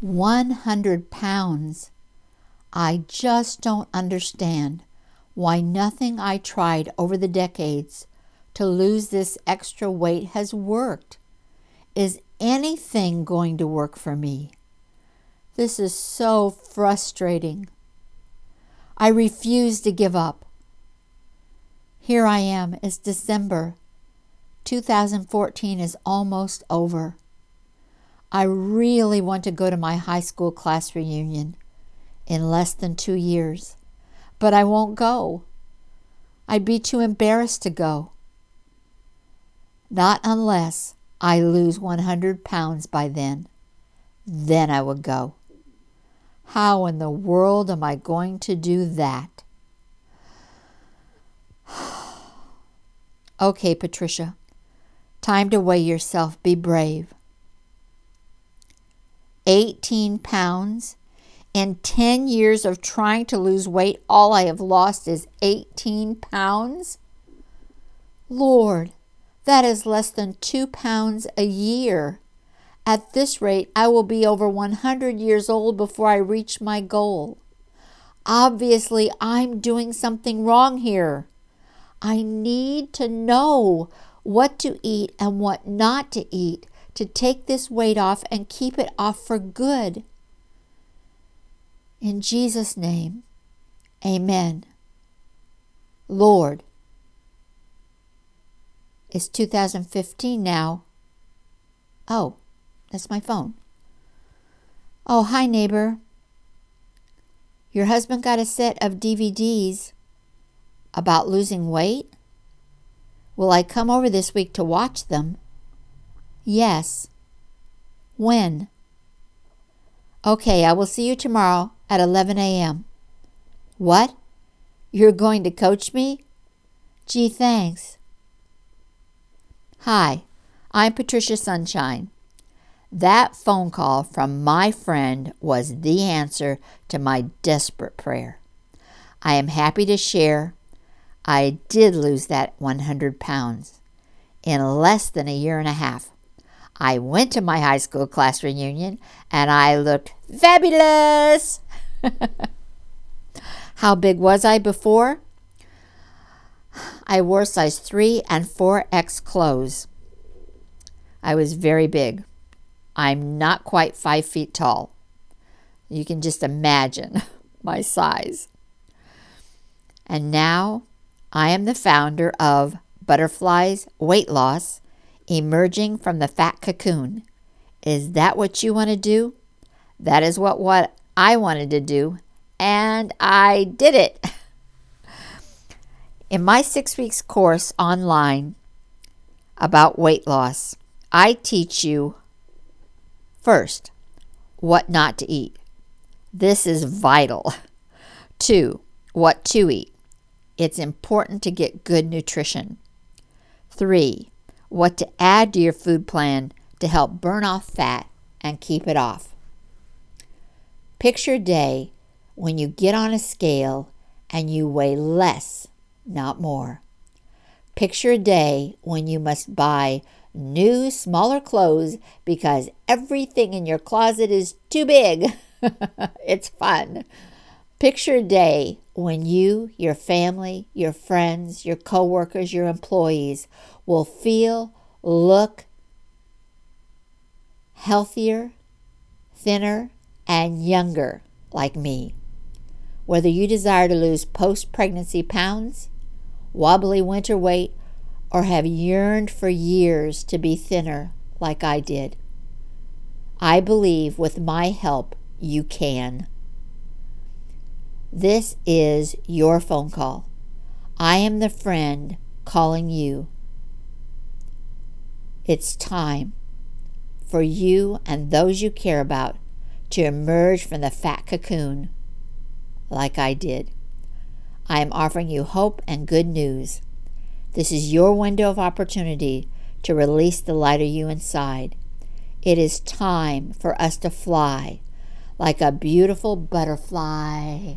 100 pounds. I just don't understand why nothing I tried over the decades to lose this extra weight has worked. Is anything going to work for me? This is so frustrating. I refuse to give up. Here I am. It's December. 2014 is almost over. I really want to go to my high school class reunion in less than two years, but I won't go. I'd be too embarrassed to go. Not unless I lose 100 pounds by then. Then I would go. How in the world am I going to do that? okay, Patricia. Time to weigh yourself. Be brave. 18 pounds. In 10 years of trying to lose weight, all I have lost is 18 pounds? Lord, that is less than two pounds a year. At this rate, I will be over 100 years old before I reach my goal. Obviously, I'm doing something wrong here. I need to know what to eat and what not to eat to take this weight off and keep it off for good. In Jesus' name, amen. Lord, it's 2015 now. Oh, that's my phone. Oh, hi, neighbor. Your husband got a set of DVDs about losing weight? Will I come over this week to watch them? Yes. When? Okay, I will see you tomorrow at 11 a.m. What? You're going to coach me? Gee, thanks. Hi, I'm Patricia Sunshine. That phone call from my friend was the answer to my desperate prayer. I am happy to share I did lose that 100 pounds in less than a year and a half. I went to my high school class reunion and I looked fabulous. How big was I before? I wore size 3 and 4X clothes. I was very big. I'm not quite 5 feet tall. You can just imagine my size. And now I am the founder of Butterflies Weight Loss Emerging from the Fat Cocoon. Is that what you want to do? That is what, what I wanted to do, and I did it. In my six weeks course online about weight loss, I teach you first what not to eat. This is vital. Two, what to eat. It's important to get good nutrition. Three, what to add to your food plan to help burn off fat and keep it off. Picture a day when you get on a scale and you weigh less, not more. Picture a day when you must buy new, smaller clothes because everything in your closet is too big. it's fun. Picture a day when you, your family, your friends, your coworkers, your employees will feel, look healthier, thinner, and younger like me. Whether you desire to lose post pregnancy pounds, wobbly winter weight, or have yearned for years to be thinner like I did. I believe with my help you can. This is your phone call. I am the friend calling you. It's time for you and those you care about to emerge from the fat cocoon like I did. I am offering you hope and good news. This is your window of opportunity to release the lighter you inside. It is time for us to fly like a beautiful butterfly